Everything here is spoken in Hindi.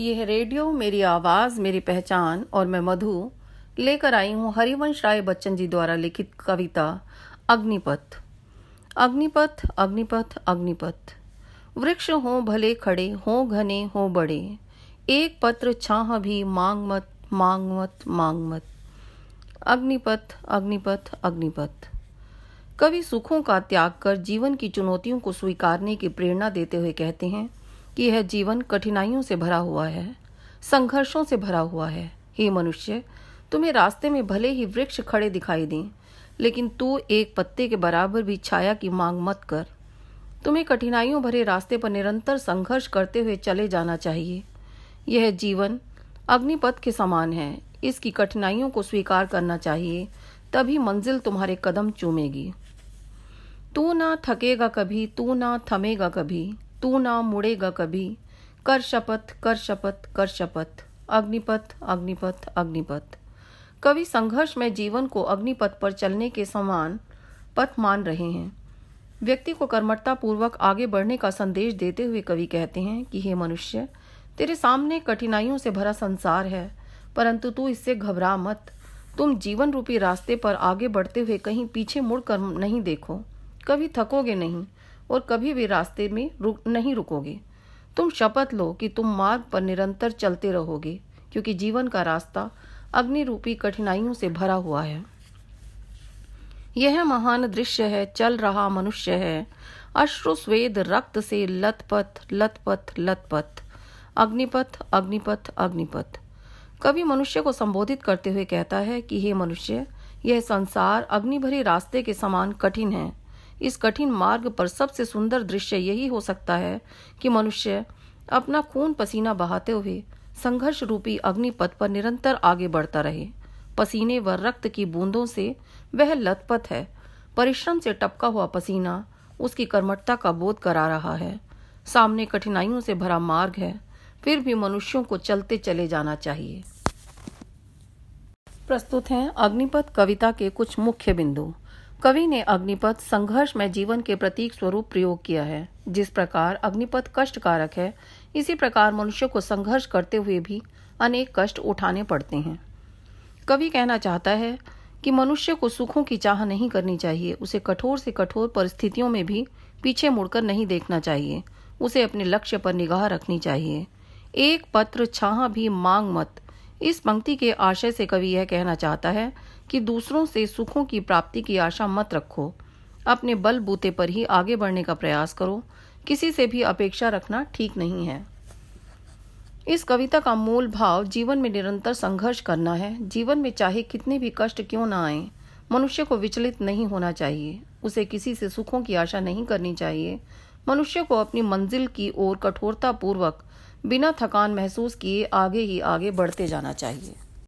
ये है रेडियो, मेरी आवाज़, मेरी पहचान और मैं मधु। लेकर आई हूँ हरिवंश राय बच्चन जी द्वारा लिखित कविता, अग्निपथ। अग्निपथ अग्निपथ अग्निपथ। वृक्ष हो भले खड़े, हो घने, हो बड़े। एक पत्र छाह भी, मांग मत मांग मत मांग मत। अग्निपथ अग्निपथ अग्निपथ। कवि सुखों का त्याग कर जीवन की चुनौतियों को स्वीकारने की प्रेरणा देते हुए कहते हैं कि यह जीवन कठिनाइयों से भरा हुआ है, संघर्षों से भरा हुआ है। हे मनुष्य, तुम्हें रास्ते में भले ही वृक्ष खड़े दिखाई दें, लेकिन तू एक पत्ते के बराबर भी छाया की मांग मत कर। तुम्हें कठिनाइयों भरे रास्ते पर निरंतर संघर्ष करते हुए चले जाना चाहिए। यह जीवन अग्निपथ के समान है। इसकी कठिनाइयों को स्वीकार करना चाहिए, तभी मंजिल तुम्हारे कदम चूमेगी। तू ना थकेगा कभी, तू ना थमेगा कभी। तू ना मुड़ेगा कभी। कर शपथ कर शपथ कर शपथ। अग्निपथ अग्निपथ अग्निपथ। कवि संघर्ष में जीवन को अग्निपथ पर चलने के समान पथ मान रहे हैं। व्यक्ति को कर्मठता पूर्वक आगे बढ़ने का संदेश देते हुए कवि कहते हैं कि, हे मनुष्य, तेरे सामने कठिनाइयों से भरा संसार है, परंतु तू इससे घबरा मत। तुम जीवन रूपी रास्ते पर आगे बढ़ते हुए कहीं पीछे मुड़कर नहीं देखो। कभी थकोगे नहीं। और कभी भी रास्ते में रुक, नहीं रुकोगे। तुम शपथ लो कि तुम मार्ग पर निरंतर चलते रहोगे, क्योंकि जीवन का रास्ता अग्नि रूपी कठिनाइयों से भरा हुआ है। यह महान दृश्य है, चल रहा मनुष्य है। अश्रु स्वेद रक्त से लतपथ लतपथ लतपथ अग्निपथ अग्निपथ अग्निपथ। कवि मनुष्य को संबोधित करते हुए कहता है कि, हे मनुष्य, यह संसार अग्नि भरे रास्ते के समान कठिन है। इस कठिन मार्ग पर सबसे सुंदर दृश्य यही हो सकता है कि मनुष्य अपना खून पसीना बहाते हुए संघर्ष रूपी अग्निपथ पर निरंतर आगे बढ़ता रहे। पसीने व रक्त की बूंदों से वह लथपथ है। परिश्रम से टपका हुआ पसीना उसकी कर्मठता का बोध करा रहा है। सामने कठिनाइयों से भरा मार्ग है। फिर भी मनुष्यों को चलते चले जाना चाहिए। प्रस्तुत हैं अग्निपथ कविता के कुछ मुख्य बिंदु। कवि ने अग्निपथ संघर्ष में जीवन के प्रतीक स्वरूप प्रयोग किया है। जिस प्रकार अग्निपथ कष्टकारक है, इसी प्रकार मनुष्य को संघर्ष करते हुए भी अनेक कष्ट उठाने पड़ते हैं। कवि कहना चाहता है कि मनुष्य को सुखों की चाह नहीं करनी चाहिए। उसे कठोर से कठोर परिस्थितियों में भी पीछे मुड़कर नहीं देखना चाहिए। उसे अपने लक्ष्य पर निगाह रखनी चाहिए। एक पत्र छाह भी मांग मत। इस पंक्ति के आशय से कवि यह कहना चाहता है कि दूसरों से सुखों की प्राप्ति की आशा मत रखो। अपने बल बूते पर ही आगे बढ़ने का प्रयास करो। किसी से भी अपेक्षा रखना ठीक नहीं है। इस कविता का मूल भाव जीवन में निरंतर संघर्ष करना है। जीवन में चाहे कितने भी कष्ट क्यों ना आए, मनुष्य को विचलित नहीं होना चाहिए। उसे किसी से सुखों की आशा नहीं करनी चाहिए। मनुष्य को अपनी मंजिल की ओर कठोरता पूर्वक बिना थकान महसूस किए आगे ही आगे बढ़ते जाना चाहिए।